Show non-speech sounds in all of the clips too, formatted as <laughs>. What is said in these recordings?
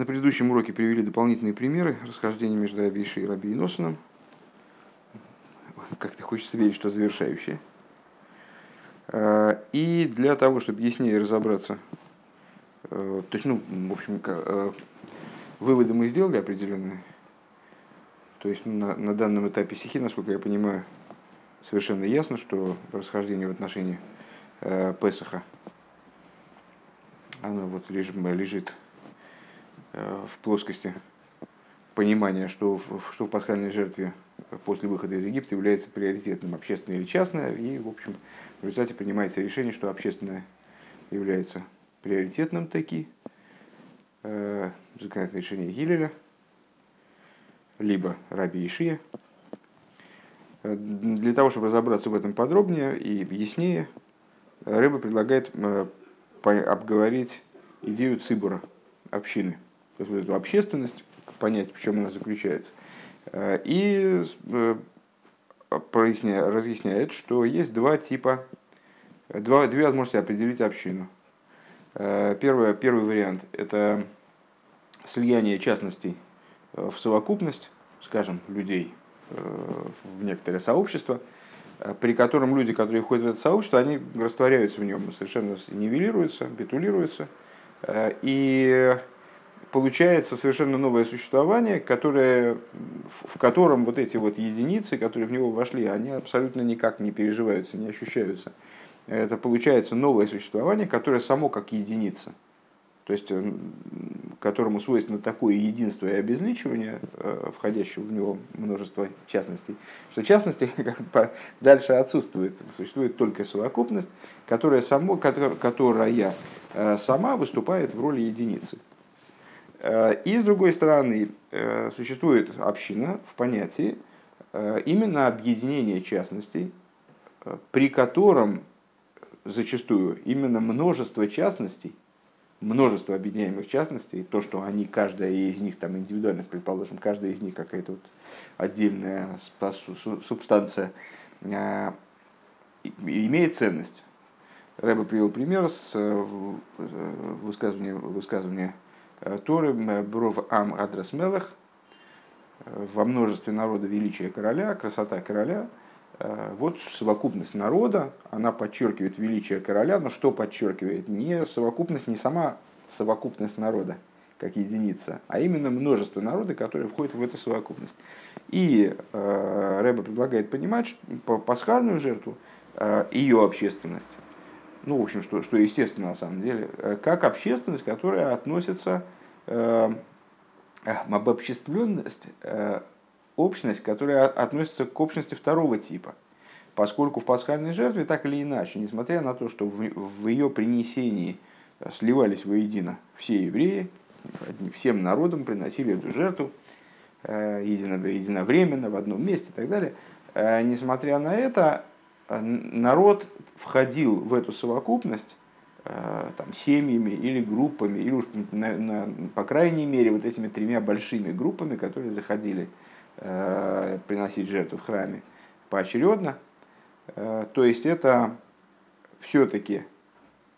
На предыдущем уроке привели дополнительные примеры расхождения между Раби Иши и Раби Иносаном. Как-то хочется верить, что завершающие. А, и для того, чтобы яснее разобраться, э, то есть, ну, в общем, э, выводы мы сделали определенные. То есть на, на данном этапе стихи, насколько я понимаю, совершенно ясно, что расхождение в отношении э, Песаха, оно вот лежит, в плоскости понимания, что в, что в пасхальной жертве после выхода из Египта является приоритетным общественное или частное, и, в общем, в результате принимается решение, что общественное является приоритетным таки, э, решение Гилеля, либо Раби Ишия. Э, для того, чтобы разобраться в этом подробнее и яснее, Рэба предлагает э, обговорить идею цибура, общины. Эту общественность, понять, в чем она заключается. Э, и разъясняет, что есть два типа, два, две возможности определить общину. Первый, первый вариант – это слияние частностей в совокупность, скажем, людей Э, в некоторое сообщество, э, при котором люди, которые входят в это сообщество, они растворяются в нем, совершенно нивелируются, битулируются. Э, и получается совершенно новое существование, которое, в котором вот эти вот единицы, которые в него вошли, они абсолютно никак не переживаются, не ощущаются. Это получается новое существование, которое само как единица – то есть которому свойственно такое единство и обезличивание, э, входящего в него множество частностей, что частности <laughs> как дальше отсутствует, существует только совокупность, которая, само, которая э, сама выступает в роли единицы. И с другой стороны, существует община в понятии именно объединения частностей, при котором зачастую именно множество частностей множество объединяемых частностей, то, что они, каждая из них, там индивидуальность, предположим, каждая из них какая-то вот отдельная субстанция, имеет ценность. Рэба привел пример с э, высказывания, высказывания э, Торы «Бров ам адрес мелах» во множестве народа величия короля, красота короля – Э, вот совокупность народа, она подчеркивает величие короля, но что подчеркивает? Не совокупность, не сама совокупность народа, как единица, а именно множество народа, которые входят в эту совокупность. И э, Рэба предлагает понимать по пасхальную жертву, э, ее общественность, ну, в общем, что, что естественно на самом деле, э, как общественность, которая относится, э, э обобществленность, э, общность, которая относится к общности второго типа. Поскольку в пасхальной жертве так или иначе, несмотря на то, что в, в ее принесении э, сливались воедино все евреи, всем народам приносили эту жертву единовременно, в одном месте и так далее, несмотря на это, народ входил в эту совокупность там, семьями или группами, или уж, на, на, по крайней мере, вот этими тремя большими группами, которые заходили Э, приносить жертву в храме поочередно. Э, то есть это все-таки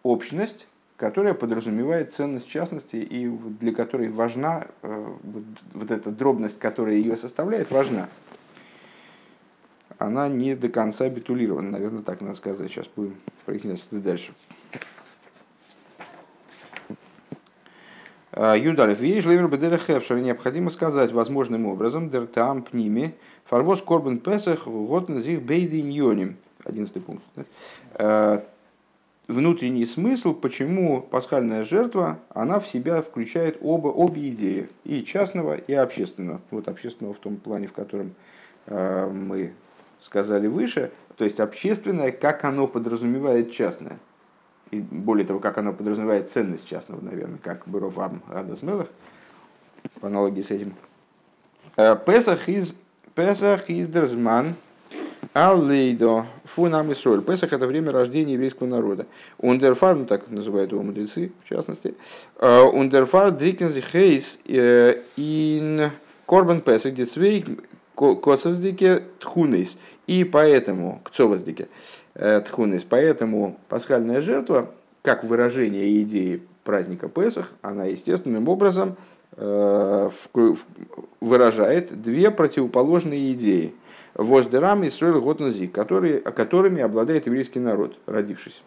общность, которая подразумевает ценность частности и для которой важна, э, вот эта дробность, которая ее составляет, важна. Она не до конца битулирована, наверное, так надо сказать. Сейчас будем прояснять это дальше. А, Юдалев, веешь левер бедерехевшер, необходимо сказать возможным образом, дертам пними, фарвоз корбан песах, год назих бейди ньоним. Одиннадцатый пункт. Да? А, внутренний смысл, почему пасхальная жертва, она в себя включает оба, обе идеи, и частного, и общественного. Вот общественного в том плане, в котором э, мы сказали выше, то есть общественное, как оно подразумевает частное и более того, как оно подразумевает ценность частного, наверное, как Буровам Радасмелах, по аналогии с этим. Э, Песах из Песах из Дерзман Аллейдо Фунам Исроль. Песах это время рождения еврейского народа. Ундерфар, ну так называют его мудрецы, в частности. Э, Ундерфар Дрикензи Хейс э, ин Корбан Песах Децвейк Коцевздике Тхунейс. И поэтому, к Цоваздике, Э, Тхунис. Поэтому пасхальная жертва, как выражение идеи праздника Песах, она естественным образом выражает две противоположные идеи. Воздерам и строил Готнази, которые, которыми обладает еврейский народ, родившись.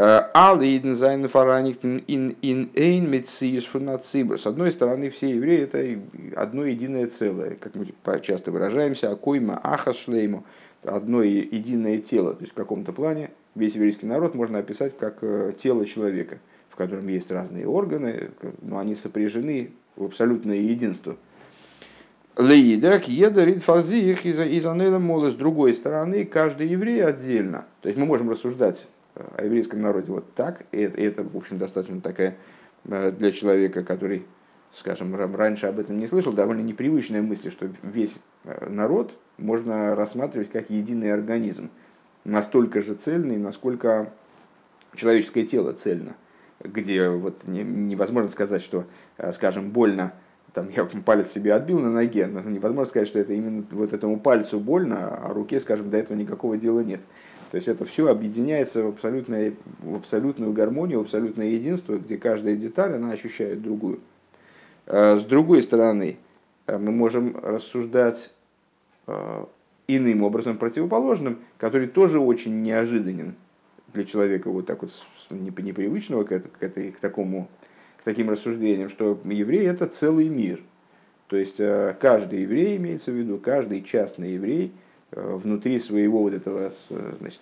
Ал иден зайн фараниктен ин ин эйн митсиюс С одной стороны, все евреи это одно единое целое, как мы часто выражаемся, акойма ахас шлейму, одно единое тело. То есть в каком-то плане весь еврейский народ можно описать как э, тело человека, в котором есть разные органы, но они сопряжены в абсолютное единство. Леидак, еда, рид фарзих из анейла. С другой стороны, каждый еврей отдельно. То есть мы можем рассуждать о еврейском народе вот так. И это, в общем, достаточно такая э, для человека, который, скажем, раньше об этом не слышал, довольно непривычная мысль, что весь э, народ можно рассматривать как единый организм. Настолько же цельный, насколько человеческое тело цельно. Где вот невозможно сказать, что, э, скажем, больно там я <laughs> палец себе отбил на ноге, но невозможно сказать, что это именно вот этому пальцу больно, а руке, скажем, до этого никакого дела нет. То есть это все объединяется в, абсолютное, в абсолютную гармонию, в абсолютное единство, где каждая деталь, она ощущает другую. А с другой стороны, э, мы можем рассуждать э, иным образом, противоположным, который тоже очень неожиданен для человека вот так вот непривычного к, это, к, этой, к, такому, к таким рассуждениям, что еврей это целый мир. То есть э, каждый еврей имеется в виду, каждый частный еврей – Э, внутри своего вот этого э, значит,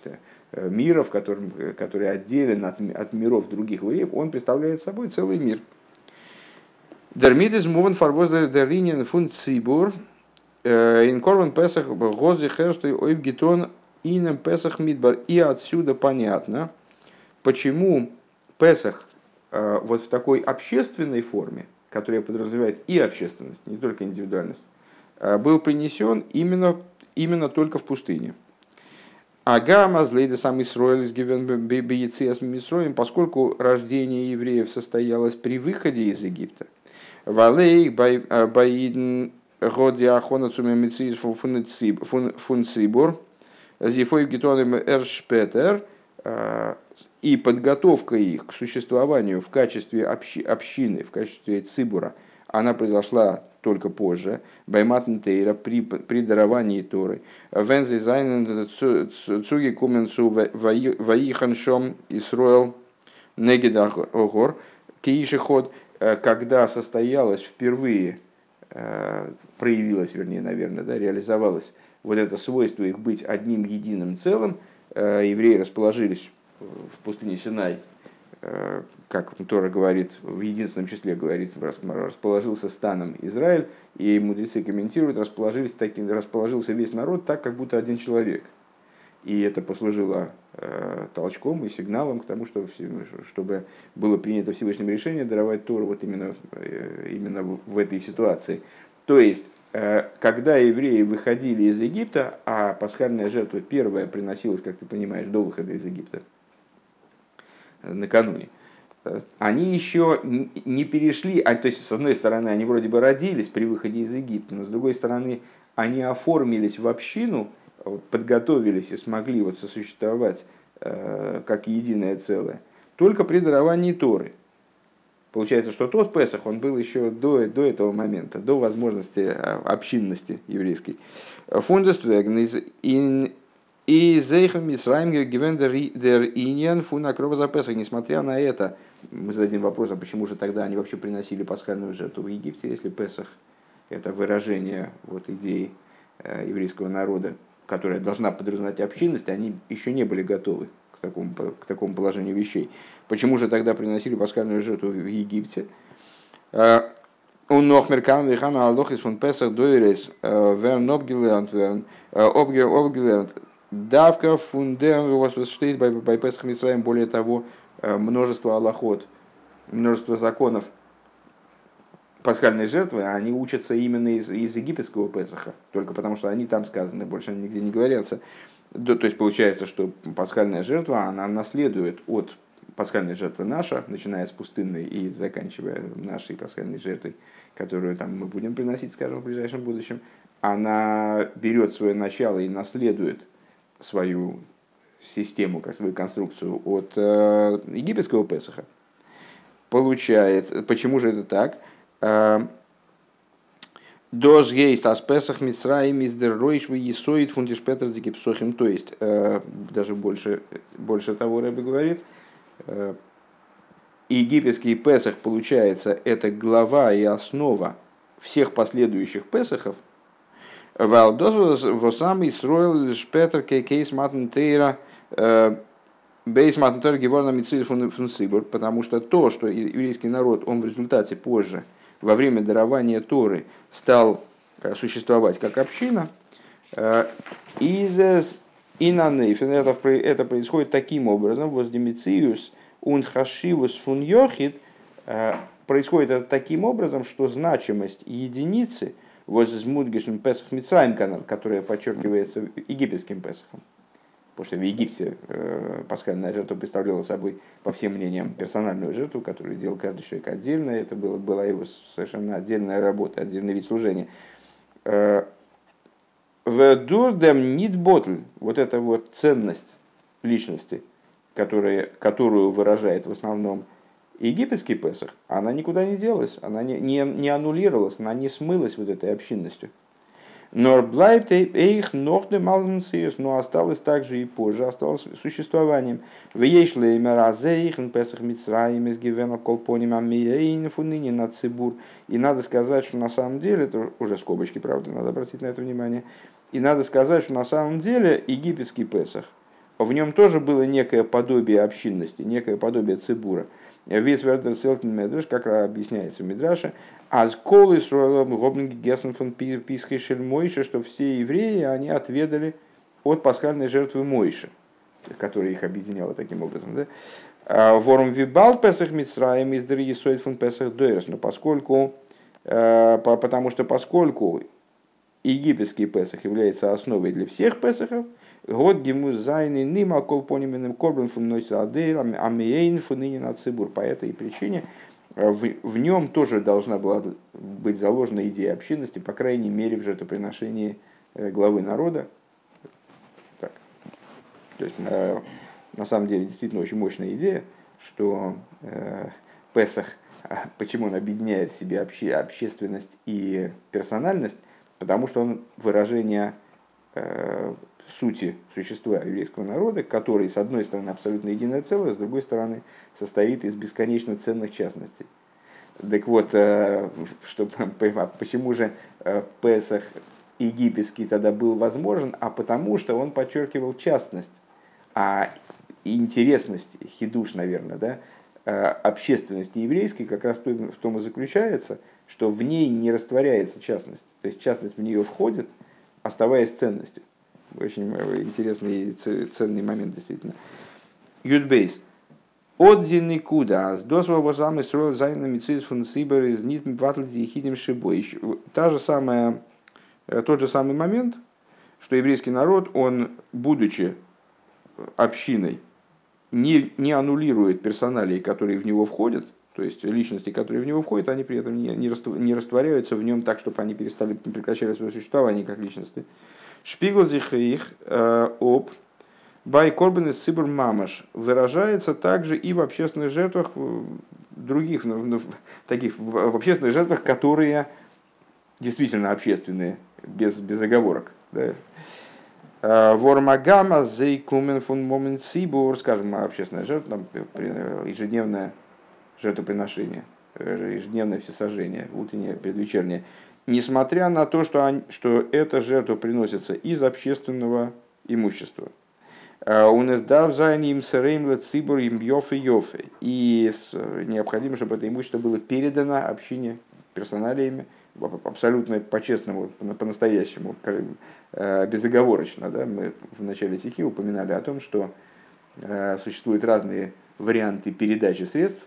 э, мира, в котором, который отделен от, от миров других евреев, он представляет собой целый мир. Дермидис мувен фарвоздер деринен фун цибур инкорван песах годзи херштой ойв гетон инем песах мидбар. И отсюда понятно, почему песах вот в такой общественной форме, которая подразумевает и общественность, не только индивидуальность, был принесен именно именно только в пустыне. Агама злейда сам Исроэль из с Мисроем, поскольку рождение евреев состоялось при выходе из Египта. Валей э, баидн годи ахона цуме фунцибур зифой гетоnem эршпетер э, и подготовка их к существованию в качестве общины, в качестве цибура, она произошла только позже, Байматн Тейра, при, при даровании Торы. Вензи Зайнен Цуги Куменцу Ваиханшом Исруэл Негидах Огор, Киишиход, э, когда состоялось впервые, э, проявилось, вернее, наверное, да, реализовалось вот это свойство их быть одним единым целым, э, евреи расположились в пустыне Синай как Тора говорит, в единственном числе говорит, расположился станом Израиль, и мудрецы комментируют, расположились таки, расположился весь народ так, как будто один человек. И это послужило э, толчком и сигналом к тому, что, чтобы было принято Всевышним решение даровать Тору вот именно, э, именно в этой ситуации. То есть, э, когда евреи выходили из Египта, а пасхальная жертва первая приносилась, как ты понимаешь, до выхода из Египта – накануне, они еще не перешли, а, то есть, с одной стороны, они вроде бы родились при выходе из Египта, но с другой стороны, они оформились в общину, подготовились и смогли вот сосуществовать э, как единое целое, только при даровании Торы. Получается, что тот Песах, он был еще до, до этого момента, до возможности э, общинности еврейской. Фундествегн из и Зейхам Мисраим Гевендер Иньян Фуна Кровозапесах. Несмотря на это, мы зададим вопрос, а почему же тогда они вообще приносили пасхальную жертву в Египте, если Песах это выражение вот, идеи э, еврейского народа, которая должна подразумевать общинность, они еще не были готовы к такому, к такому положению вещей. Почему же тогда приносили пасхальную жертву в Египте? Он э, нохмеркан вихана алохис фун песах дойрес э, верн обгилернт верн Давка фундем у вас стоит bei Песах Митсраем, более того, э, множество аллахот, множество законов пасхальной жертвы, они учатся именно из, из египетского Песаха, только потому что они там сказаны, больше они нигде не говорятся. То есть получается, что пасхальная жертва, она наследует от пасхальной жертвы наша, начиная с пустынной и заканчивая нашей пасхальной жертвой, которую там мы будем приносить, скажем, в ближайшем будущем, она берет свое начало и наследует свою систему, как свою конструкцию от э, египетского Песаха. Получает, почему же это так? Дос гейст ас песах мицраим из дер ройш вы есоид фундиш петр псохим. То есть, даже больше, больше того Рэбе говорит, египетский песах, получается, это глава и основа всех последующих песахов, Валдос восам Исроил Шпетер Кейс Матнтейра Бейс Матнтейра Геворна Мициль Фунсибур, потому что то, что еврейский народ, он в результате позже, во время дарования Торы, стал э, существовать как община, э, Изес Инанейфен, это, это происходит таким образом, воздемициус und хашивус фун йохид, э, происходит это таким образом, что значимость единицы – возмудгишн Песах Мицраим канал, которая подчеркивается египетским Песахом. Потому что в Египте э, пасхальная жертва представляла собой, по всем мнениям, персональную жертву, которую делал каждый человек отдельно. Это было, была его совершенно отдельная работа, отдельный вид служения. Э, в дурдем нит ботл, вот эта вот ценность личности, которая, которую выражает в основном египетский Песах, она никуда не делась, она не, не, не аннулировалась, она не смылась вот этой общинностью. Но блайбт эйх нохде малнциус, но осталось также и позже, осталось существованием. В ешле меразейхн песах мицраим из гивена колпоним амиейн фуныни на цибур. И надо сказать, что на самом деле, это уже скобочки, правда, надо обратить на это внимание, и надо сказать, что на самом деле египетский Песах, в нем тоже было некое подобие общинности, некое подобие цибура – Весь вердер селтен медреш, как объясняется в Мидраше, а с колы с гобнги гесен фон писхешель Мойши, что все евреи, они отведали от пасхальной жертвы Мойши, которая их объединяла таким образом. Да? А ворум вибал песах мицраем из дерьесоид фон песах дойрес, но поскольку, э, потому что поскольку египетский песах является основой для всех песахов, Год гему зайны нима колпонименным корбен фун адейр амиейн фунынин ацибур. По этой причине э, в, в нем тоже должна была быть заложена идея общинности, по крайней мере, в жертвоприношении э, главы народа. Так. То есть, на, э, на самом деле, действительно очень мощная идея, что э, Песах, почему он объединяет в себе обще, общественность и персональность, потому что он выражение э, сути существа еврейского народа, который, с одной стороны, абсолютно единое целое, с другой стороны, состоит из бесконечно ценных частностей. Так вот, э, что, почему же э, Песах египетский тогда был возможен? А потому что он подчеркивал частность, а интересность, хидуш, наверное, да, э, общественности еврейской как раз в том и заключается, что в ней не растворяется частность. То есть частность в нее входит, оставаясь ценностью. Очень интересный и ценный момент, действительно. Юдбейс. От куда? С досва самый строил зайна мицис фун сибер из нит ватл ехидим шибой. Та же самая, э, тот же самый момент, что еврейский народ, он, будучи общиной, не, не аннулирует персоналии, которые в него входят, то есть личности, которые в него входят, они при этом не, не растворяются в нем так, чтобы они перестали прекращали свое существование как личности. Шпиглзих их э, об Бай Корбен из Цибур Мамаш выражается также и в общественных жертвах других, ну, таких в общественных жертвах, которые действительно общественные, без, без оговорок. Да. Э, Вормагама зейкумен фун момент сибур, скажем, общественная жертва, там, ежедневное жертвоприношение, ежедневное всесожжение, утреннее, предвечернее – несмотря на то, что, они, что эта жертва приносится из общественного имущества. Йофе. И необходимо, чтобы это имущество было передано общине персоналиями, абсолютно по-честному, по-настоящему, э, безоговорочно. Да? Мы в начале стихи упоминали о том, что э, существуют разные варианты передачи средств,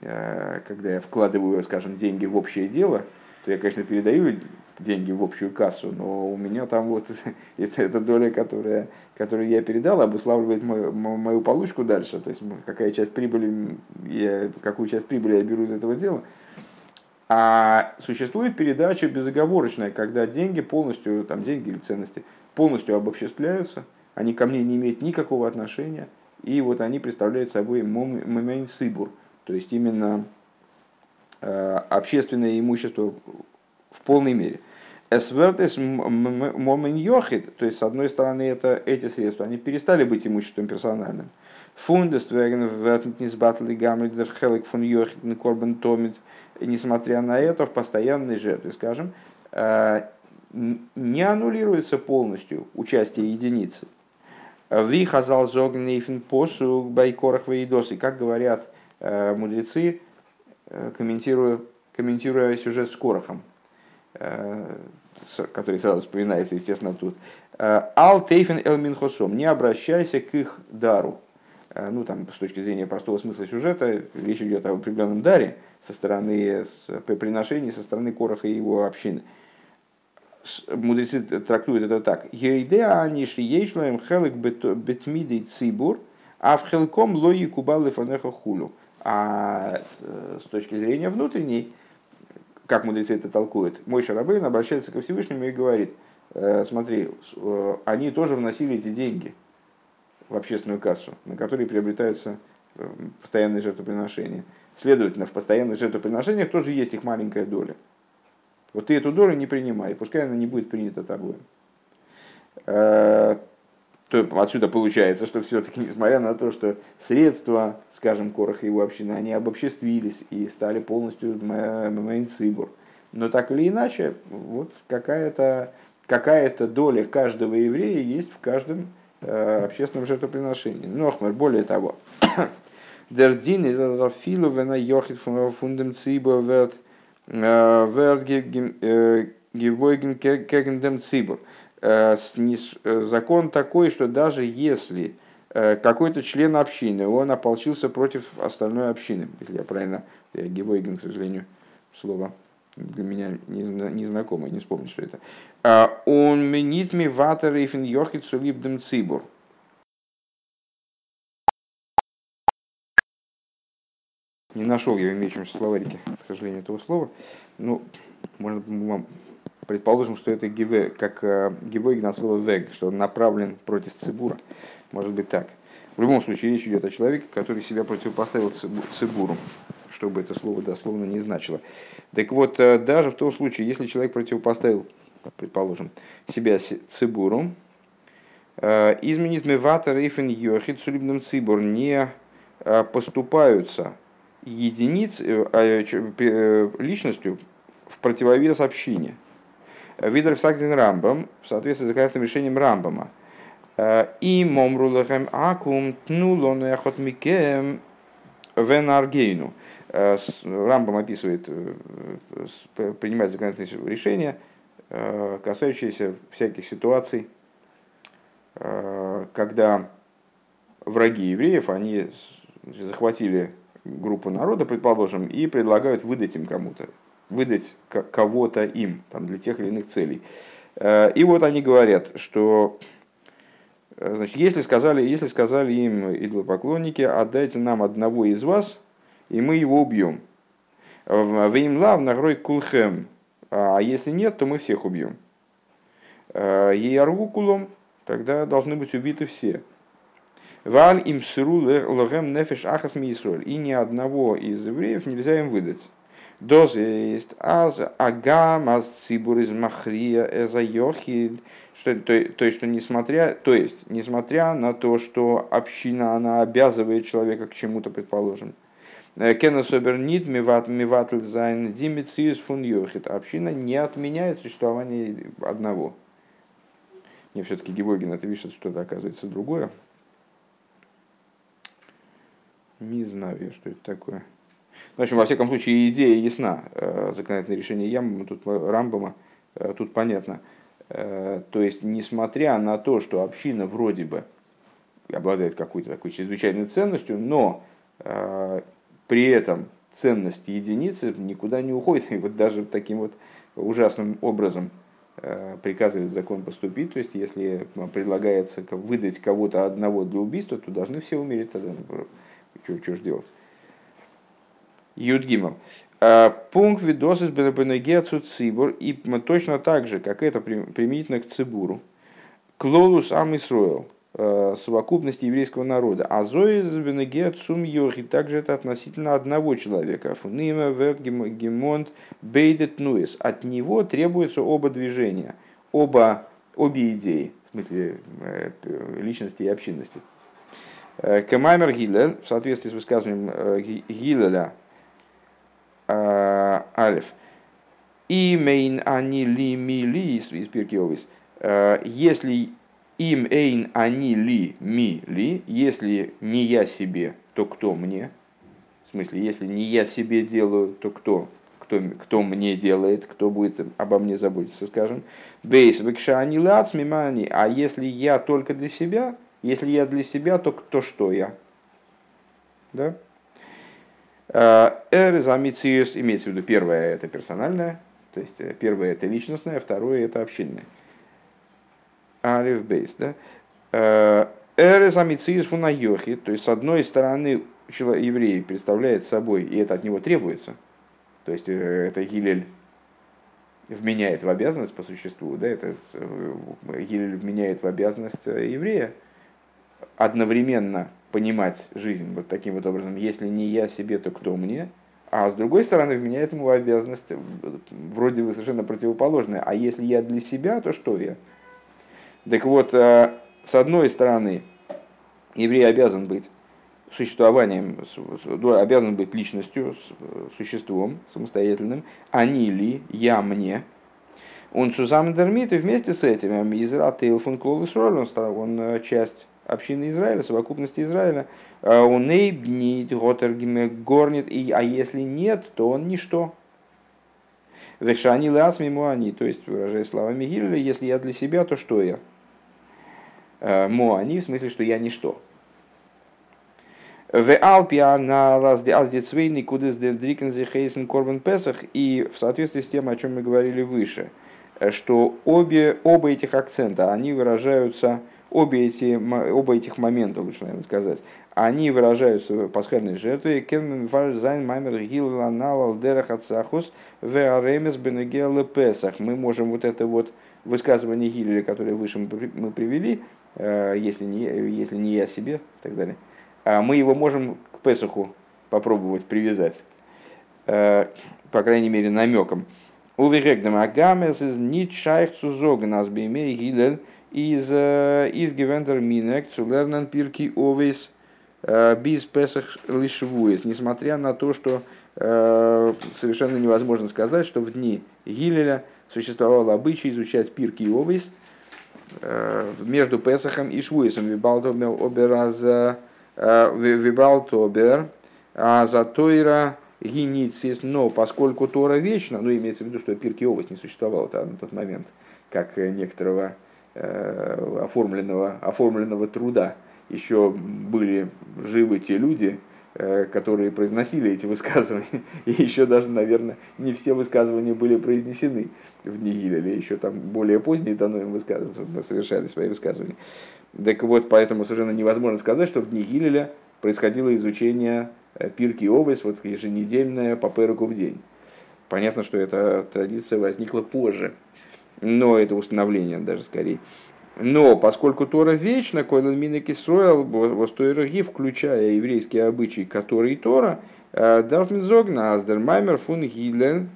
э, когда я вкладываю, скажем, деньги в общее дело – то я, конечно, передаю деньги в общую кассу, но у меня там вот <laughs> это, эта доля, которая, которую я передал, обуславливает мою, мою получку дальше. То есть какая часть прибыли, я, какую часть прибыли я беру из этого дела. А существует передача безоговорочная, когда деньги полностью, там деньги или ценности, полностью обобществляются, они ко мне не имеют никакого отношения, и вот они представляют собой момент сыбур, то есть именно общественное имущество в полной мере. Эсвертес момен йохид, то есть, с одной стороны, это эти средства, они перестали быть имуществом персональным. Фундествеген вертнитнис батли гамлидер хелек фун йохид корбен томит, несмотря на это, в постоянной жертве, скажем, э, не аннулируется полностью участие единицы. Ви хазал зогнейфен посу байкорах вейдосы, как говорят э, мудрецы, э, комментируя, комментируя сюжет с Корохом который сразу вспоминается, естественно, тут. Ал тейфен эл минхосом, не обращайся к их дару. Э, ну, там, с точки зрения простого смысла сюжета, речь идет о определенном даре со стороны приношений, со стороны Короха и его общины. Мудрецы трактуют это так. Ейдеа они ешлаем хелек бетмидей цибур, а в хелком лои кубалы фанеха хулю. А с точки зрения внутренней, как мудрецы это толкуют, мой Шарабейн обращается ко Всевышнему и говорит, «Э, смотри, э, они тоже вносили эти деньги в общественную кассу, на которые приобретаются э, постоянные жертвоприношения. Следовательно, в постоянных жертвоприношениях тоже есть их маленькая доля. Вот ты эту долю не принимай, пускай она не будет принята тобой. То отсюда получается, что все-таки, несмотря на то, что средства, скажем, Короха и его общины, они обобществились и стали полностью Мейнцибур. Но так или иначе, вот какая-то какая доля каждого еврея есть в каждом э, общественном жертвоприношении. Нохмар, более того, <coughs> Дердин из Азафилу вена йохит фундам цибо верт верт гивойген кегендем цибур. Э, э, закон такой, что даже если э, какой-то член общины, он ополчился против остальной общины, если я правильно, я Гевойген, к сожалению, слово для меня незнакомое, не вспомню, что это. Он менит ми ватер и фин йохит сулибдем цибур. Не нашел я в имеющемся словарике, к сожалению, этого слова. Ну, можно вам Предположим, что это гиве, как э, гивой на слово вег, что он направлен против цибура. Может быть так. В любом случае речь идет о человеке, который себя противопоставил цибуру, чтобы это слово дословно не значило. Так вот, э, даже в том случае, если человек противопоставил, предположим, себя цибуру, э, изменит меватор ифен йохид сулибным цибур не поступаются единиц, личностью в противовес общине. Видер Псагдин Рамбам, в соответствии с законодательным решением Рамбама. Э, и момрулахем акум тнулон эхот микем венаргейну. Э, Рамбам описывает, э, принимает законодательное решение, касающееся всяких ситуаций, когда враги евреев, они захватили группу народа, предположим, и предлагают выдать им кому-то выдать кого-то им там, для тех или иных целей. Э, и вот они говорят, что э, значит, если, сказали, если сказали им идолопоклонники, отдайте нам одного из вас, и мы его убьем. Вы им лав нагрой кулхем, а если нет, то мы всех убьем. Э, יהרגו כולם, тогда должны быть убиты все. ואל ימסרו להם נפש אחת И ни одного из евреев нельзя им выдать. דאָס הייסט אַז הגם אַז ציבור איז מכריע דעם יחיד. Что, то, то есть, что несмотря, то есть, несмотря на то, что община, она обязывает человека к чему-то, предположим, э, קען עס אָבער ניט מבט מבטל זיין די מציאות פון יחיד. Община не отменяет существование одного. Не все-таки Гебогин это пишет что-то, оказывается, другое. Не знаю, что это такое. В общем, во всяком случае, идея ясна. Э, законодательное решение Ямбама, тут Рамбама, э, тут понятно. Э, то есть, несмотря на то, что община вроде бы обладает какой-то такой чрезвычайной ценностью, но при этом ценность единицы никуда не уходит. И вот даже таким вот ужасным образом приказывает закон поступить. То есть, если предлагается выдать кого-то одного для убийства, то должны все умереть тогда. Что, что же делать? Юдгимов. А, пункт видос из Бенегецу Цибур. И точно так же, как это применительно к Цибуру. Клолус Ам Исруэл. совокупности еврейского народа. А Зои Венегет Сум Йохи также это относительно одного человека. Фунима Гемонт Бейдет Нуис. От него требуются оба движения, оба, обе идеи, в смысле личности и общинности. Кемаймер Гилель, в соответствии с высказыванием Гилеля, Алиф, Имейн они ли ми ли из Пиркиовис. Если им эйн они ли ми ли, если не я себе, то кто мне? В смысле, если не я себе делаю, то кто? Кто, кто мне делает, кто будет обо мне заботиться, скажем. Бейс векшани лац мимани, а если я только для себя, если я для себя, то кто что я? Да? Эр замициус, имеется в виду первое это персональное, то есть э, первое это личностное, второе это общинное. Алиф Бейс, да? Э, Эрес Амициис Фунайохи, то есть с одной стороны еврей представляет собой, и это от него требуется, то есть э, это Гилель вменяет в обязанность по существу, да, это Гилель вменяет в обязанность еврея одновременно понимать жизнь вот таким вот образом, если не я себе, то кто мне, а с другой стороны, вменяет ему обязанность вроде бы совершенно противоположная. А если я для себя, то что я? Так вот, э, с одной стороны, еврей обязан быть существованием, обязан быть личностью, существом самостоятельным, они ли, я мне. Он сузам дермит, и вместе с этим Изра Тейлфун Клолус он, он э, часть общины Израиля, совокупности Израиля, а он нейбнит, горнит, и, а если нет, то он ничто. Вешани ласми муани, то есть, выражая словами Гилля, если я для себя, то что я? А, муани, в смысле, что я ничто. В Алпия на Лаздецвейни, куда с Дрикензи Хейсен Корбан Песах, и в соответствии с тем, о чем мы говорили выше, что обе, оба этих акцента, они выражаются обе эти, оба этих момента, лучше, наверное, сказать, они выражаются пасхальной жертве. Кен זיין מאמר הילל הנ״ל על דרך הצחות והרמז בנוגע פסח. Мы можем вот это вот высказывание Гилеля, которое выше мы привели, э, если не, если не я себе и так далее, а мы его можем к Песаху попробовать привязать, э, по крайней мере, намеком. ובהקדם הגם עס איז ניט שייך צו זאָגן אַז בימי הילל איז э, איז געווען דער מנהג צו לערנען פרקי אבות без песах лишвуес, несмотря на то, что э, совершенно невозможно сказать, что в дни Гилеля существовал обычай изучать пирки овес э, между Песахом и Швуесом. Вибалтобер а за Тойра гиницис, но поскольку Тора вечна, ну имеется в виду, что пирки овес не существовало на тот момент, как некоторого Э, оформленного, оформленного труда еще были живы те люди, э, которые произносили эти высказывания. <laughs> И еще даже, наверное, не все высказывания были произнесены в дни Гилеля. Еще там более поздние дано им высказывания, совершали свои высказывания. Так вот, поэтому совершенно невозможно сказать, что в дни Гилеля происходило изучение э, пирки овес, вот еженедельное по переку в день. Понятно, что эта традиция возникла позже, но это установление даже скорее. Но поскольку Тора вечна, Койлен Минеки Сроил, Востойрги, включая еврейские обычаи, которые Тора, э, Дарфминзогна, Аздермаймер, Фун Гилен,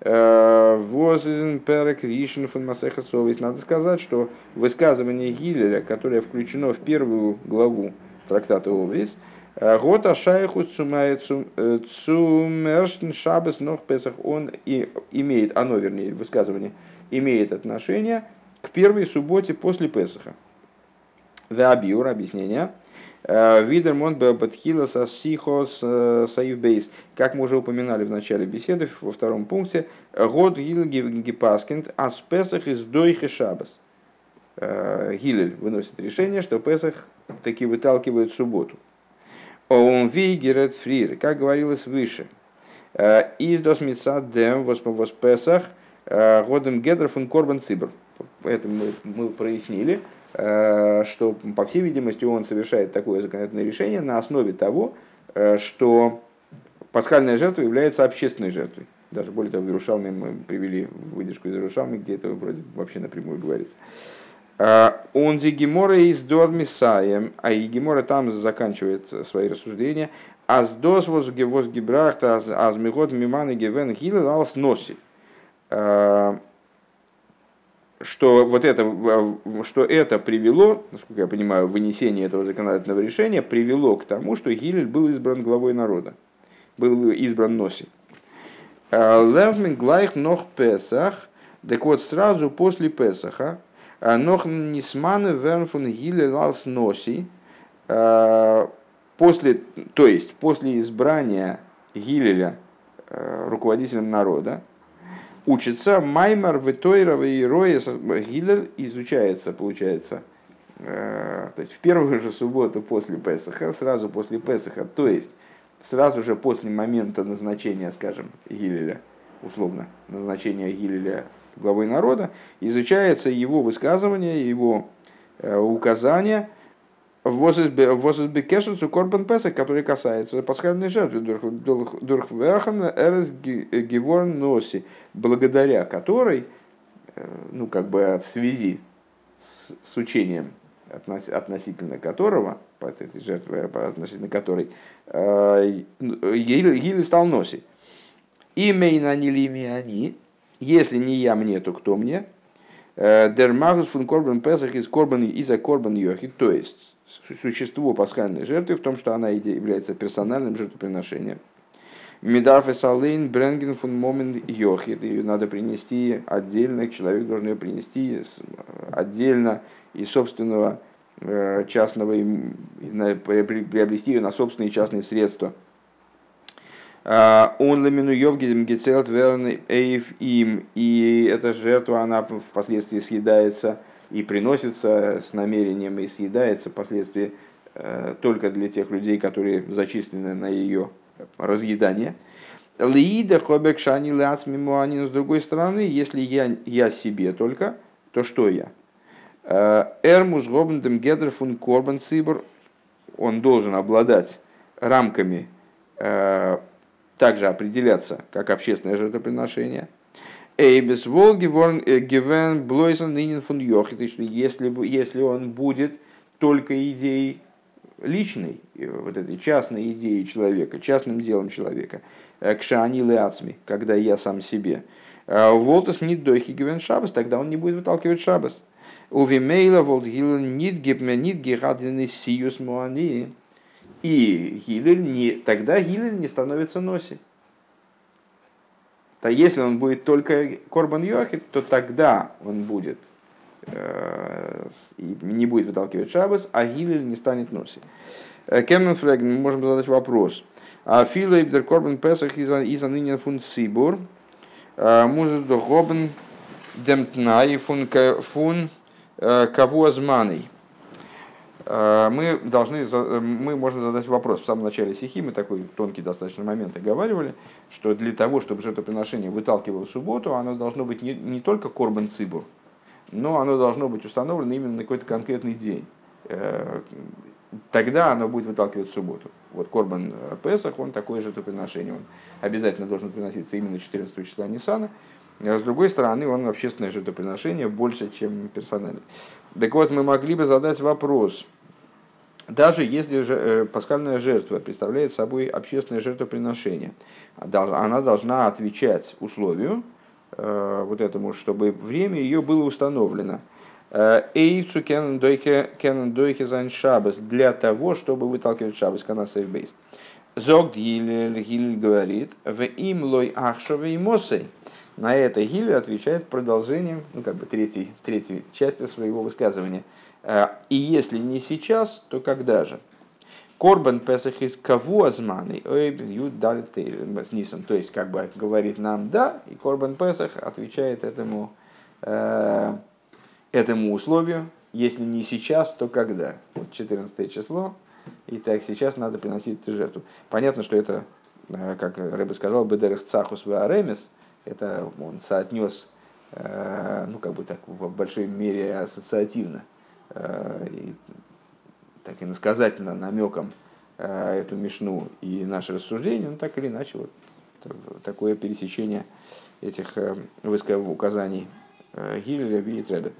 э, Возизен Перек Ришен фун Масеха Совесть. Надо сказать, что высказывание Гилеля, которое включено в первую главу трактата Овес, э, Гота Шайху Цумершн Шабес Нох Песах, он и имеет, оно вернее, высказывание – имеет отношение к первой субботе после Песаха. Веабиур, объяснение. Э, Видермон Бабатхила Сасихос э, Саивбейс. Как мы уже упоминали в начале беседы, во втором пункте, Год Гипаскинд Ас Песах из Дойхи Шабас. Э, Гилель выносит решение, что Песах таки выталкивает субботу. Он вигерет фрир, как говорилось выше. Из досмица дем вос Песах – годом Гедр фун Корбан Цибр. Это мы, мы прояснили, э, что, по всей видимости, он совершает такое законодательное решение на основе того, э, что пасхальная жертва является общественной жертвой. Даже более того, в Иерушалме мы привели выдержку из Иерушалме, где это вроде вообще напрямую говорится. Он Гемора из Дормисаем, а и там заканчивает свои рассуждения. Аз дос воз гибрахт, аз мигот миманы гевен хилел алс носи что вот это, что это привело, насколько я понимаю, вынесение этого законодательного решения привело к тому, что Гилель был избран главой народа, был избран Носи. Левмин глайх нох Песах, так вот сразу после Песаха, нох нисманы верн фун Гилель Носи, после, то есть после избрания Гилеля руководителем народа, учится Маймар Витойрова и Роя Гилель изучается, получается, э, то есть в первую же субботу после Песаха, сразу после Песаха, то есть сразу же после момента назначения, скажем, Гилеля, условно, назначения Гилеля главой народа, изучается его высказывание, его э, указания – Возбекешицу Корбан Песах, который касается пасхальной жертвы Дурхвехан Эрес Геворн Носи, благодаря которой, э, ну как бы в связи с, с учением, относительно которого, по этой жертве, относительно которой, э, Гили стал Носи. Имейна не ли они, если не я мне, то кто мне? Э, Дермагус фун Корбан Песах из Корбан и за Корбан Йохи, то есть существо пасхальной жертвы в том, что она является персональным жертвоприношением. Медарф Салейн Бренген фун Момент Йохит. Ее надо принести отдельно, человек должен ее принести отдельно из собственного э, частного, приобрести ее на собственные частные средства. А, он ламину Йовгидем Гецелт Верн Эйв им. И эта жертва, она впоследствии съедается и приносится с намерением и съедается впоследствии э, только для тех людей, которые зачислены на ее разъедание. Лиида хобек шани с другой стороны, если я, я себе только, то что я? Э, Эрмус гобндем гедр фун корбан цибр, он должен обладать рамками, э, также определяться как общественное жертвоприношение – Эйбес вол гивен блойзен нынен фун йохит, если, если он будет только идеей личной, вот этой частной идеей человека, частным делом человека, к шани леацми, когда я сам себе. Волтас не дойхи гивен шабас, тогда он не будет выталкивать шабас. У вимейла волтгил нит гибме нит гирадины сиюс муани. И Гилель не, тогда Гилель не становится носи то если он будет только Корбан Йохид, то тогда он будет э, не будет выталкивать шабас, а Гилель не станет носи. Э, Кеммен Фреген, мы можем задать вопрос. А Филейб дер Корбан Песах из ныне фун Сибур, э, музык до Гобен демтнай фун. Э, мы должны, э, мы можем задать вопрос. В самом начале стихи мы такой тонкий достаточно момент оговаривали, что для того, чтобы жертвоприношение выталкивало в субботу, оно должно быть не, не только корбан цибур, но оно должно быть установлено именно на какой-то конкретный день. Э, тогда оно будет выталкивать в субботу. Вот Корбан Песах, он такое жертвоприношение. Он обязательно должен приноситься именно 14 числа Ниссана. А с другой стороны, он общественное жертвоприношение больше, чем персональное. Так вот, мы могли бы задать вопрос, даже если же, э, пасхальная жертва представляет собой общественное жертвоприношение, она должна отвечать условию, э, вот этому, чтобы время ее было установлено. Э, Эйцу кенен дойхе зайн шабас для того, чтобы выталкивать шабас канаса бейс. Зог Гилель говорит, в им лой ахшовый мосей. На это Гилель отвечает продолжением, ну как бы третьей, третьей части своего высказывания – и если не сейчас, то когда же? Корбан Песах из кого азманы, с нисом. То есть, как бы говорит нам да, и Корбан Песах отвечает этому, э, этому условию. Если не сейчас, то когда? Вот 14 число. И так сейчас надо приносить эту жертву. Понятно, что это, э, как Рэбе сказал, Бедерах Цахус Аремес, это он соотнес, ну, как бы так, в большой мере ассоциативно – Э, и так и насказательно намеком э, эту мешну и наше рассуждение, ну так или иначе вот такое пересечение этих э, указаний Гилеля Виетребе.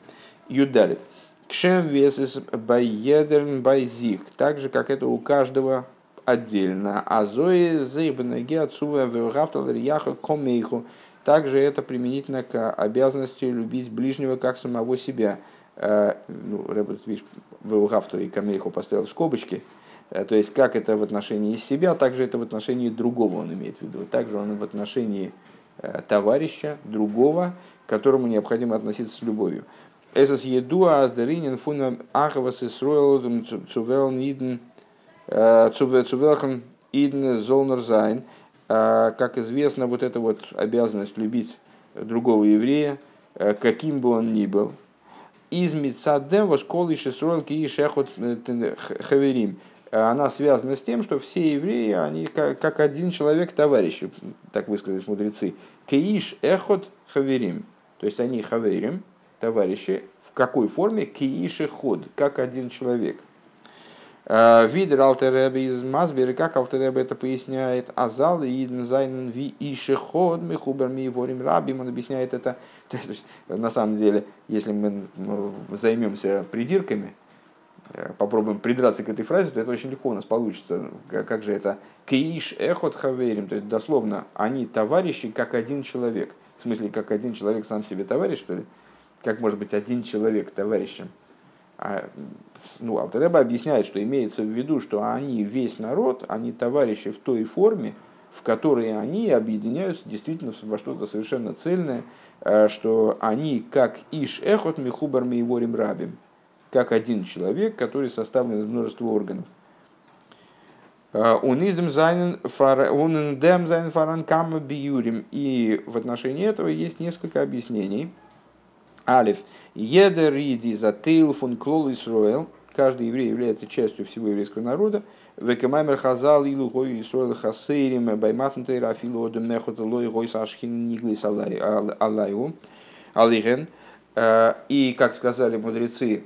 Юдалит. Кшем весес байедерн байзик. Так же, как это у каждого отдельно. А зои зейбнаги отцува вевгафтал яха комейху. Также это применительно к обязанности любить ближнего как самого себя. Э, ну, Рэббет, видишь, вевгафту и комейху поставил в скобочки. Э, то есть, как это в отношении себя, также это в отношении другого он имеет в виду. Также он в отношении э, товарища, другого, к которому необходимо относиться с любовью. Эсэс едуа аздеринен фунам ахавас исруэл цувел ниден цувелхан иден золнер зайн. Как известно, вот эта вот обязанность любить другого еврея, каким бы он ни был, из Мицадем восколы шесрон ки шехот хаверим. Она связана с тем, что все евреи, они как один человек товарищ, так высказались мудрецы. Кииш эхот хаверим. То есть они хаверим, товарищи, в какой форме? Кииши ход, как один человек. Э, Видер Алтеребе из Масбера, как Алтеребе это поясняет, Азал и Зайнен Ви Ишеход, Ми Ворим Рабим, он объясняет это. <laughs> То есть, на самом деле, если мы займемся придирками, э, попробуем придраться к этой фразе, то это очень легко у нас получится. Как же это? Кииш эхот хаверим, то есть дословно, они товарищи, как один человек. В смысле, как один человек сам себе товарищ, что ли? Как может быть один человек товарищем? А, ну, Алтереба объясняет, что имеется в виду, что они весь народ, они товарищи в той форме, в которой они объединяются действительно во что-то совершенно цельное, э, что они как Иш Эхот Михубар Мейворим Рабим, как один человек, который составлен из множества органов. Он издем зайнен фаран биюрим. И в отношении этого есть несколько объяснений – Алиф. Едер риди затейл фун клол Исруэл. Каждый еврей является частью всего еврейского народа. Векамаймер хазал илу гой Исруэл хасейрим байматнтей рафилу оду мехот лой гой сашхин ниглис алайу. Алиген. Э, и, как сказали мудрецы,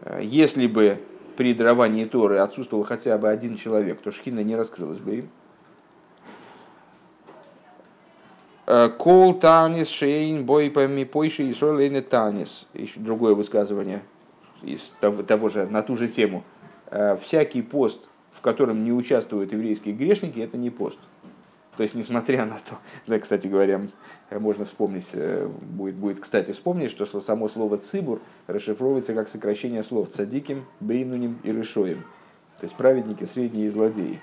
э, если бы при даровании Торы отсутствовал хотя бы один человек, то шхина не раскрылась бы им. Э, Кол танис шейн бой пойми пойши и солейны танис. Еще другое высказывание из того, того же, на ту же тему. Э, всякий пост, в котором не участвуют еврейские грешники, это не пост. То есть, несмотря на то, <laughs> да, кстати говоря, можно вспомнить, э, будет, будет кстати вспомнить, что само слово цибур расшифровывается как сокращение слов цадиким, бейнуним и решоем. То есть праведники, средние и злодеи.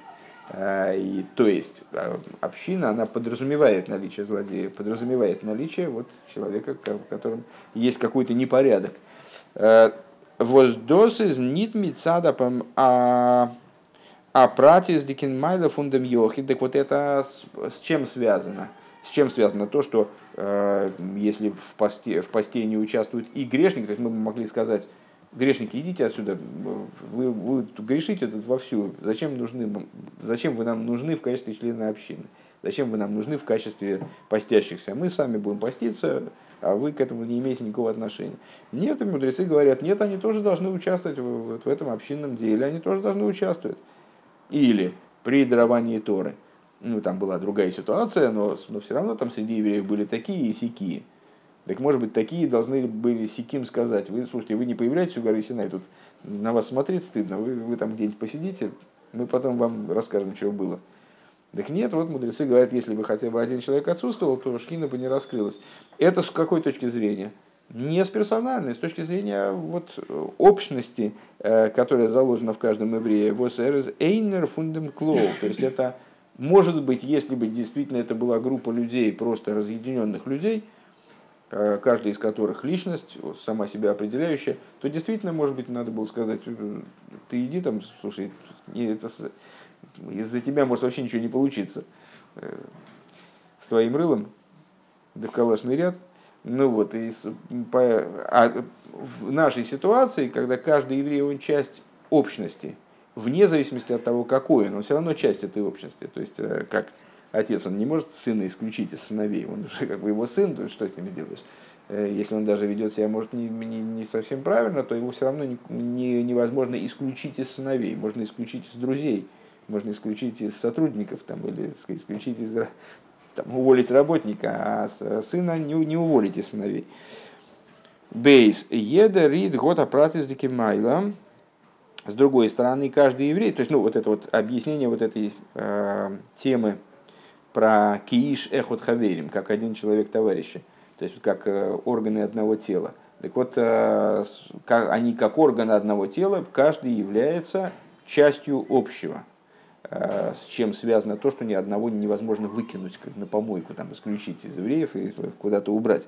А, и, то есть а, община, она подразумевает наличие злодея, подразумевает наличие вот, человека, в котором есть какой-то непорядок. А, воздос из нит мицадапом а а пратис дикинмайла фундам йохи. Так вот это с, с чем связано? С чем связано то, что э, если в посте, в посте не участвуют и грешники, то есть мы могли сказать, грешники, идите отсюда, вы, вы грешите тут вовсю, зачем, нужны, зачем вы нам нужны в качестве члена общины? Зачем вы нам нужны в качестве постящихся? Мы сами будем поститься, а вы к этому не имеете никакого отношения. Нет, мудрецы говорят, нет, они тоже должны участвовать в, в этом общинном деле, они тоже должны участвовать. Или при даровании Торы. Ну, там была другая ситуация, но, но все равно там среди евреев были такие и сякие. Так может быть, такие должны были Сиким сказать, вы, слушайте, вы не появляетесь у горы Синай, тут на вас смотреть стыдно, вы, вы там где-нибудь посидите, мы потом вам расскажем, что было. Так нет, вот мудрецы говорят, если бы хотя бы один человек отсутствовал, то шкина бы не раскрылась. Это с какой точки зрения? Не с персональной, с точки зрения вот, общности, э, которая заложена в каждом еврее. Эйнер фундем клоу. То есть это может быть, если бы действительно это была группа людей, просто разъединенных людей – Э, каждый из которых личность, сама себя определяющая, то действительно, может быть, надо было сказать, «Э, ты иди там, слушай, из-за тебя может вообще ничего не получиться. Э, с твоим рылом, да в калашный ряд. Ну вот, и по, а в нашей ситуации, когда каждый еврей, он часть общности, вне зависимости от того, какой он, он все равно часть этой общности. То есть, как отец, он не может сына исключить из сыновей, он уже как бы его сын, то что с ним сделаешь? Э, если он даже ведет себя, может, не, не, не совсем правильно, то его все равно не, не, невозможно исключить из сыновей, можно исключить из друзей, можно исключить из сотрудников там, или сказать, исключить из там, уволить работника, а сына не, не уволите сыновей. Бейс. Еда рид год апратис майла. С другой стороны, каждый еврей, то есть, ну, вот это вот объяснение вот этой э, темы про кииш эхот хаверим, как один человек товарища, то есть как э, органы одного тела. Так вот, э, они как органы одного тела, каждый является частью общего, э, с чем связано то, что ни одного невозможно выкинуть как на помойку, там, исключить из евреев и куда-то убрать.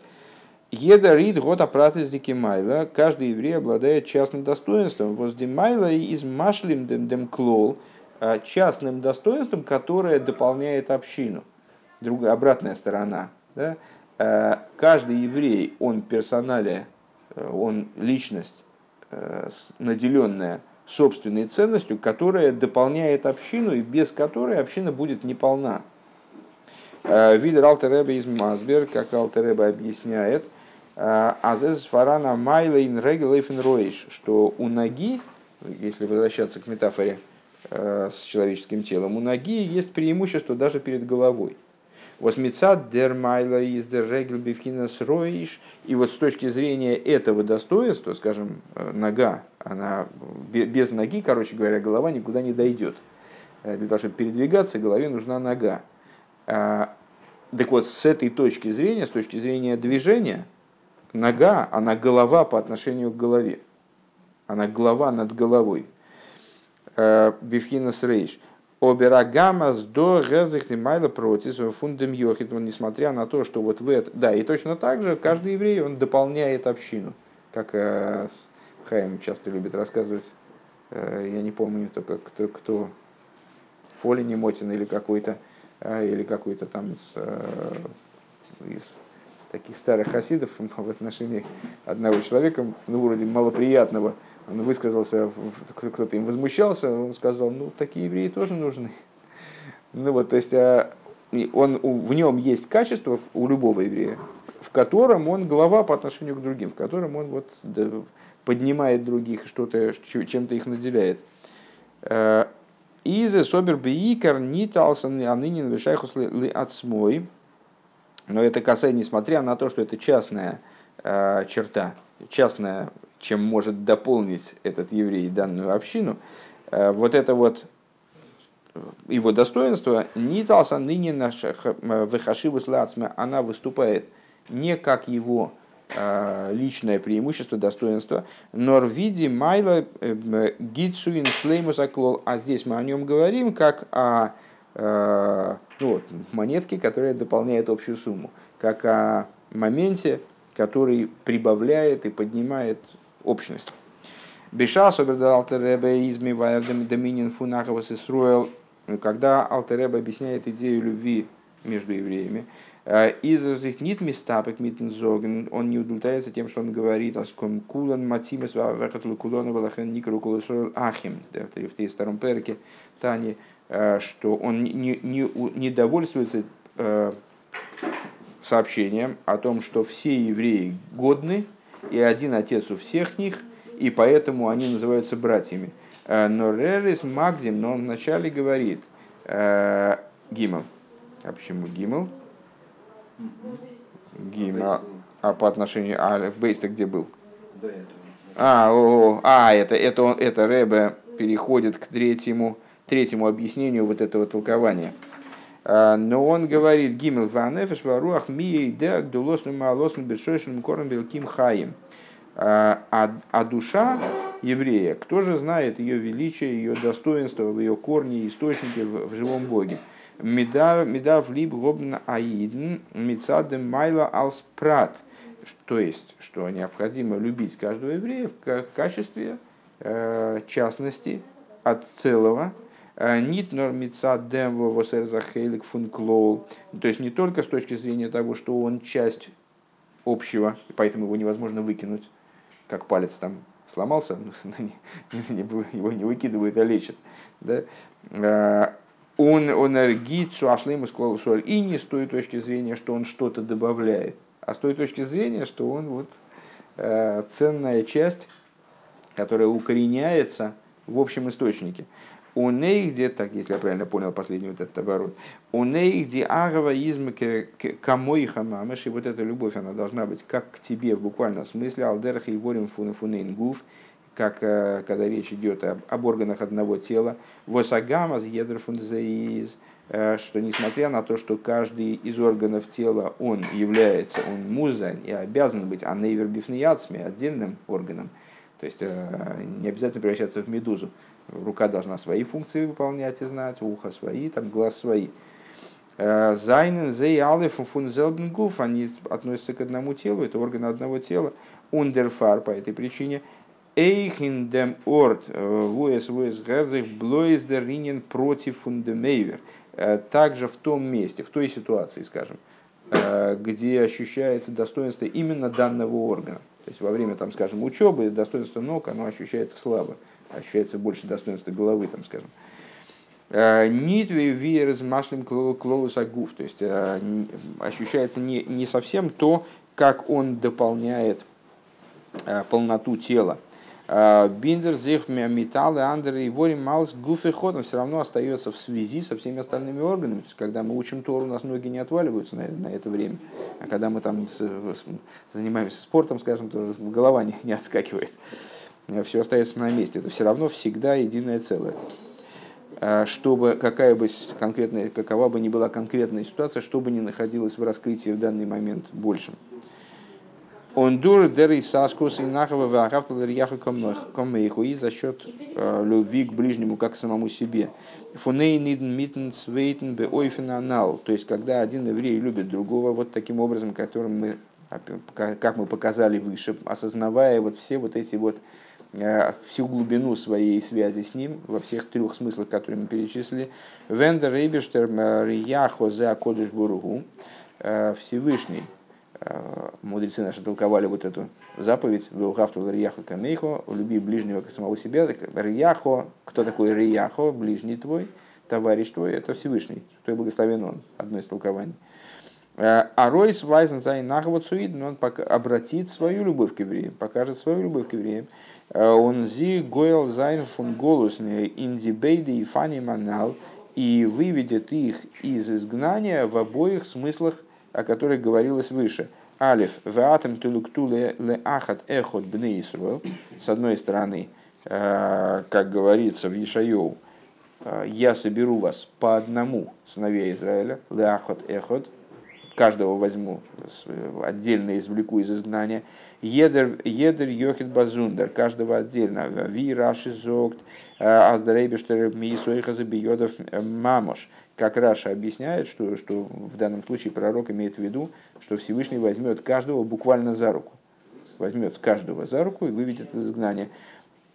Еда рид гота пратис майла. Каждый еврей обладает частным достоинством. Возле майла из машлим дем дем клол. А, частным достоинством, которое дополняет общину. Другая, обратная сторона. Да? А, каждый еврей, он персоналия, э, он личность, э, наделенная собственной ценностью, которая дополняет общину и без которой община будет неполна. Э, Видер Алтереба из Масбер, как Алтереба объясняет – Азез фарана майлейн регелейфен роиш, что у ноги, если возвращаться к метафоре э, с человеческим телом, у ноги есть преимущество даже перед головой. Восмицат дер майла из дер регел бифхинас роиш. И вот с точки зрения этого достоинства, скажем, э, нога, она без ноги, короче говоря, голова никуда не дойдет. Э, для того, чтобы передвигаться, голове нужна нога. Так вот, с этой точки зрения, с точки зрения движения, нога, она голова по отношению к голове. Она голова над головой. Э, Бифхинас рейш. Оберагамас до герзих майла протис фундам йохит, несмотря на то, что вот в это... Да, и точно так же каждый еврей, он дополняет общину. Как э, Хайм часто любит рассказывать. Э, я не помню только кто, кто Фоли Немотин или какой-то, или какой-то там из, из таких старых хасидов в отношении одного человека, ну, вроде малоприятного, он высказался, кто-то им возмущался, он сказал, ну, такие евреи тоже нужны. Ну вот, то есть а, он, в нем есть качество у любого еврея, в котором он глава по отношению к другим, в котором он вот поднимает других, что-то, чем-то их наделяет. Э, Изе собер бейкар ниталсан анынин вишайхус ли отсмой. Но это касается, несмотря на то, что это частная э, черта, частная, чем может дополнить этот еврей данную общину, э, вот это вот э, его достоинство, Ниталса ныне наша э, выхашивус лацме, она выступает не как его личное преимущество, достоинство, но в виде майла гитсуин шлеймус аклол, а здесь мы о нем говорим как о ну, вот, монетки, которые дополняют общую сумму, как о моменте, который прибавляет и поднимает общность. Беша собердал Алтеребе изми вайердем доминин фунаховас Исруэл, когда Алтеребе объясняет идею любви между евреями, э, из их нит мистапек митнзоген, он не удовлетворяется тем, что он говорит о ском кулан матимес вахатлу кулона валахен никру куласуэл ахим, в 32 перке Тани, Э, что он не, не, не довольствуется э, сообщением о том, что все евреи годны, и один отец у всех них, и поэтому они называются братьями. Э, но Рерис Макзим, но он вначале говорит Гимл. А почему Гимл? Гимл. А по отношению... А в Бейста где был? А, о, а это, это, это Ребе переходит к третьему третьему объяснению вот этого толкования. А, но он говорит, Гимел ванефеш варуах мией деак дулосным малосным бешошным кором белким хаим. А, а, а душа еврея, кто же знает ее величие, ее достоинство в ее корне источнике в, в живом Боге? Медар, медар в либ гобна аидн, мицадем майла алспрат. То есть, что необходимо любить каждого еврея в качестве э, частности от целого, Э, Нит нормица демво восерзахейлик функлоул. То есть не только с точки зрения того, что он часть общего, и поэтому его невозможно выкинуть, как палец там сломался, <laughs> его не выкидывают, а лечат. Да? Э, он энергицу ашлейму соль. И не с той точки зрения, что он что-то добавляет, а с той точки зрения, что он вот э, ценная часть, которая укореняется в общем источнике. У где так, если я правильно понял последний вот этот оборот, у где агава измке камой хамамеш, и вот эта любовь, она должна быть как к тебе в буквальном смысле, алдерах и ворим фунефунейн гуф, как когда речь идет об, об органах одного тела, восагама едр фунзеиз, что несмотря на то, что каждый из органов тела, он является, он муза и обязан быть анейвер бифнияцми, отдельным органом, то есть не обязательно превращаться в медузу, рука должна свои функции выполнять и знать, ухо свои, там, глаз свои. Э, Зайнен, зей, алеф, фунзелбенгуф, они относятся к одному телу, это органы одного тела. Ундерфар по этой причине. Эйхин дем орт, э, вуэс вуэс герзих, блоис дер ринен против фундемейвер. Э, также в том месте, в той ситуации, скажем, где ощущается достоинство именно данного органа. То есть во время, там, скажем, учебы достоинство ног, оно ощущается слабо ощущается больше достоинства головы, там, скажем. Э, Нитве вирс машлим клоус агуф, то есть э, ощущается не, не совсем то, как он дополняет э, полноту тела. Биндер, зих, металлы, андеры ворим, малс, гуф и ходом все равно остается в связи со всеми остальными органами. То есть, когда мы учим Тору, у нас ноги не отваливаются на, на это время. А когда мы там с, с, занимаемся спортом, скажем, то голова не, не отскакивает. Э, все остается на месте. Это все равно всегда единое целое. А чтобы какая бы конкретная, какова бы ни была конкретная ситуация, чтобы не находилась в раскрытии в данный момент большим. Он дур дерей саскус и нахава вахавтал рияха комейху и за счет э, любви к ближнему как к самому себе. Фуней нидн митн свейтен бе ойфенанал. То есть, когда один еврей любит другого вот таким образом, которым мы, как мы показали выше, осознавая вот все вот эти вот Э, всю глубину своей связи с ним во всех трех смыслах, которые мы перечислили. Вендер Рейбештер Рияхо за Кодыш Буругу. Э, Всевышний. Э, мудрецы наши толковали вот эту заповедь Веухавту Рияхо Камейхо, люби ближнего к самого себя. Рияхо, кто такой Рияхо, ближний твой, товарищ твой, это Всевышний, кто благословен он, одно из толкований. А Ройс Вайзен Зайн Нахвацуид, он обратит свою любовь к евреям, покажет свою любовь к евреям. Он зи гойл зайн фун голос индибейды и фани манал и выведет их из изгнания в обоих смыслах, о которых говорилось выше. Алиф, веатем тулуктуле ле ахат эхот бне С одной стороны, э, как говорится в Ишайоу, «Э, я соберу вас по одному сыновей Израиля, ле ахот эхот, каждого возьму, отдельно извлеку из изгнания. Едер, едер йохит базундер, каждого отдельно. Ви раши зогт, э, аздарейбештер миисуэха забиодов э, мамош. Как Раша объясняет, что, что в данном случае пророк имеет в виду, что Всевышний возьмет каждого буквально за руку. Возьмет каждого за руку и выведет из изгнания.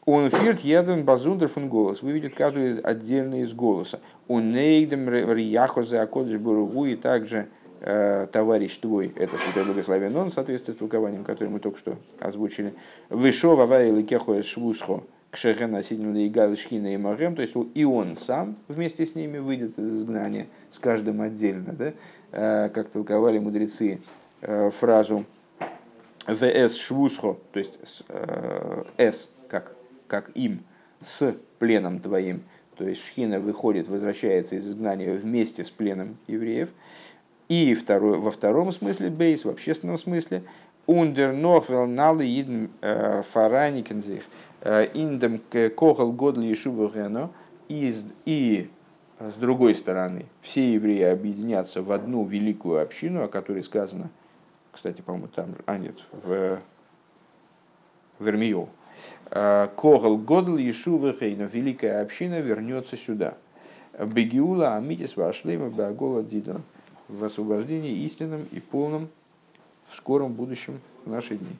Он фирт еден базундер фун голос, выведет каждого отдельно из голоса. Он нейдем рияхо за и также товарищ твой, это святой благословен он, в соответствии с толкованием, которое мы только что озвучили. Вышо вавай кехуэ швусхо кшехена сидим и галшхина и магем, то есть и он сам вместе с ними выйдет из изгнания, с каждым отдельно, да? Э, как толковали мудрецы э, фразу ВС швусхо, то есть С, как, как им, с пленом твоим, то есть Шхина выходит, возвращается из изгнания вместе с пленом евреев, и второй, во втором смысле бейс, в общественном смысле, ундер нохвел налы идм э, фараникензих, э, индем кохал годли и, и с другой стороны, все евреи объединятся в одну великую общину, о которой сказано, кстати, по-моему, там, а нет, в, в Ирмио. «Э, Когал Годл Ешува Хейна, великая община вернется сюда. Бегиула Амитис Вашлема Багола Дидон в освобождении истинном и полном в скором будущем в наши дни.